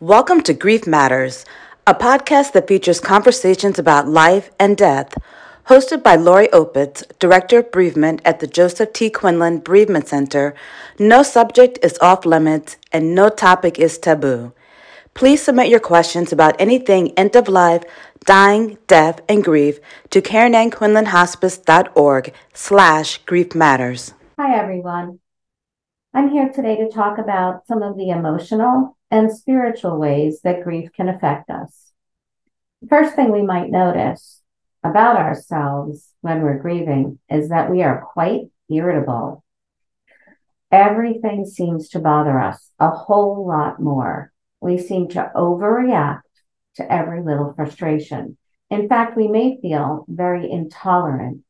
Welcome to Grief Matters, a podcast that features conversations about life and death. Hosted by Lorri Opitz, Director of Bereavement at the Joseph T. Quinlan Bereavement Center, no subject is off limits and no topic is taboo. Please submit your questions about anything end of life, dying, death, and grief to karenannquinlanhospice.org slash grief matters. Hi, everyone. I'm here today to talk about some of the emotional and spiritual ways that grief can affect us. The first thing we might notice about ourselves when we're grieving is that we are quite irritable. Everything seems to bother us a whole lot more. We seem to overreact to every little frustration. In fact, we may feel very intolerant,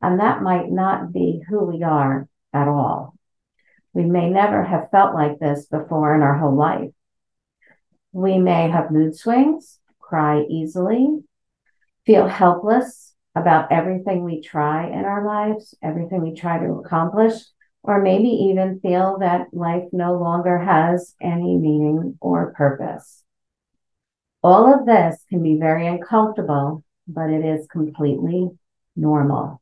and that might not be who we are at all. We may never have felt like this before in our whole life. We may have mood swings, cry easily, feel helpless about everything we try in our lives, everything we try to accomplish, or maybe even feel that life no longer has any meaning or purpose. All of this can be very uncomfortable, but it is completely normal.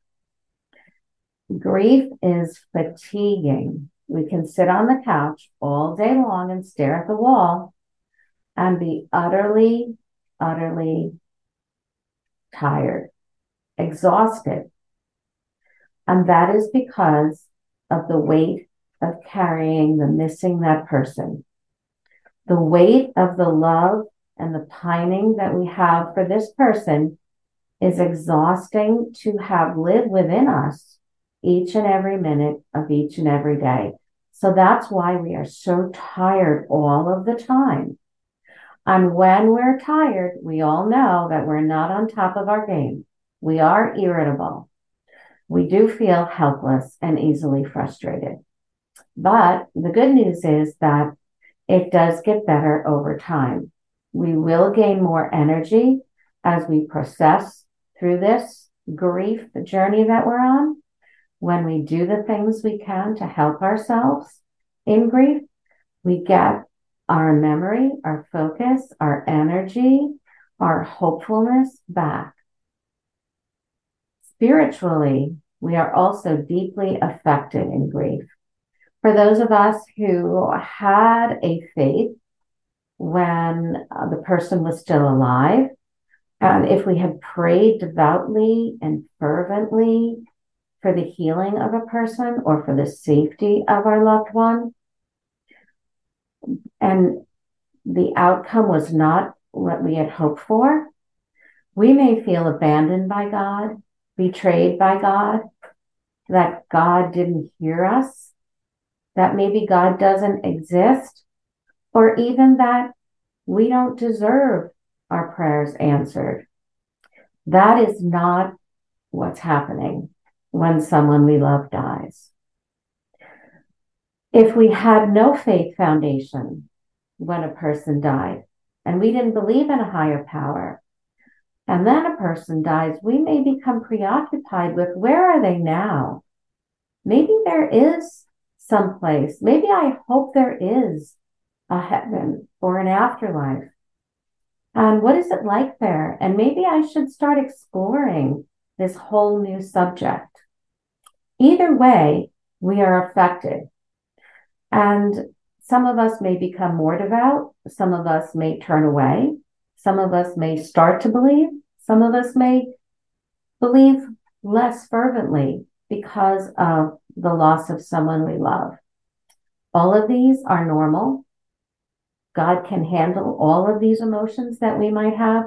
Grief is fatiguing. We can sit on the couch all day long and stare at the wall and be utterly, utterly tired, exhausted. And that is because of the weight of carrying the missing that person, the weight of the love and the pining that we have for this person is exhausting to have lived within us each and every minute of each and every day. So that's why we are so tired all of the time. And when we're tired, we all know that we're not on top of our game. We are irritable. We do feel helpless and easily frustrated. But the good news is that it does get better over time. We will gain more energy as we process through this grief journey that we're on. When we do the things we can to help ourselves in grief, we get our memory, our focus, our energy, our hopefulness back. Spiritually, we are also deeply affected in grief. For those of us who had a faith when uh, the person was still alive, and if we had prayed devoutly and fervently for the healing of a person or for the safety of our loved one, and the outcome was not what we had hoped for, we may feel abandoned by God, betrayed by God, that God didn't hear us, that maybe God doesn't exist, or even that we don't deserve our prayers answered. That is not what's happening when someone we love dies. If we had no faith foundation when a person died and we didn't believe in a higher power, and then a person dies, we may become preoccupied with where are they now? Maybe there is some place. Maybe I hope there is a heaven or an afterlife. And what is it like there? And maybe I should start exploring this whole new subject. Either way, we are affected. And some of us may become more devout. Some of us may turn away. Some of us may start to believe. Some of us may believe less fervently because of the loss of someone we love. All of these are normal. God can handle all of these emotions that we might have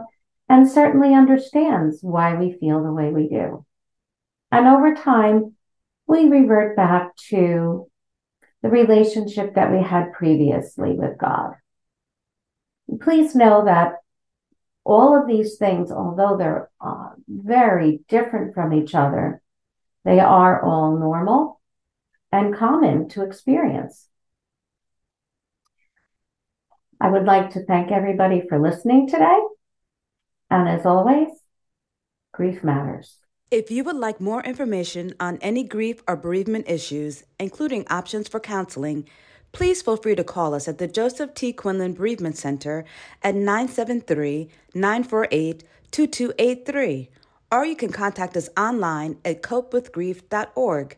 and certainly understands why we feel the way we do. And over time, we revert back to the relationship that we had previously with God. Please know that all of these things, although they're uh, very different from each other, they are all normal and common to experience. I would like to thank everybody for listening today. And as always, grief matters. If you would like more information on any grief or bereavement issues, including options for counseling, please feel free to call us at the Joseph T. Quinlan Bereavement Center at 973 948 2283, or you can contact us online at copewithgrief.org.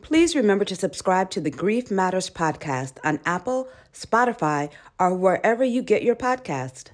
Please remember to subscribe to the Grief Matters podcast on Apple, Spotify, or wherever you get your podcast.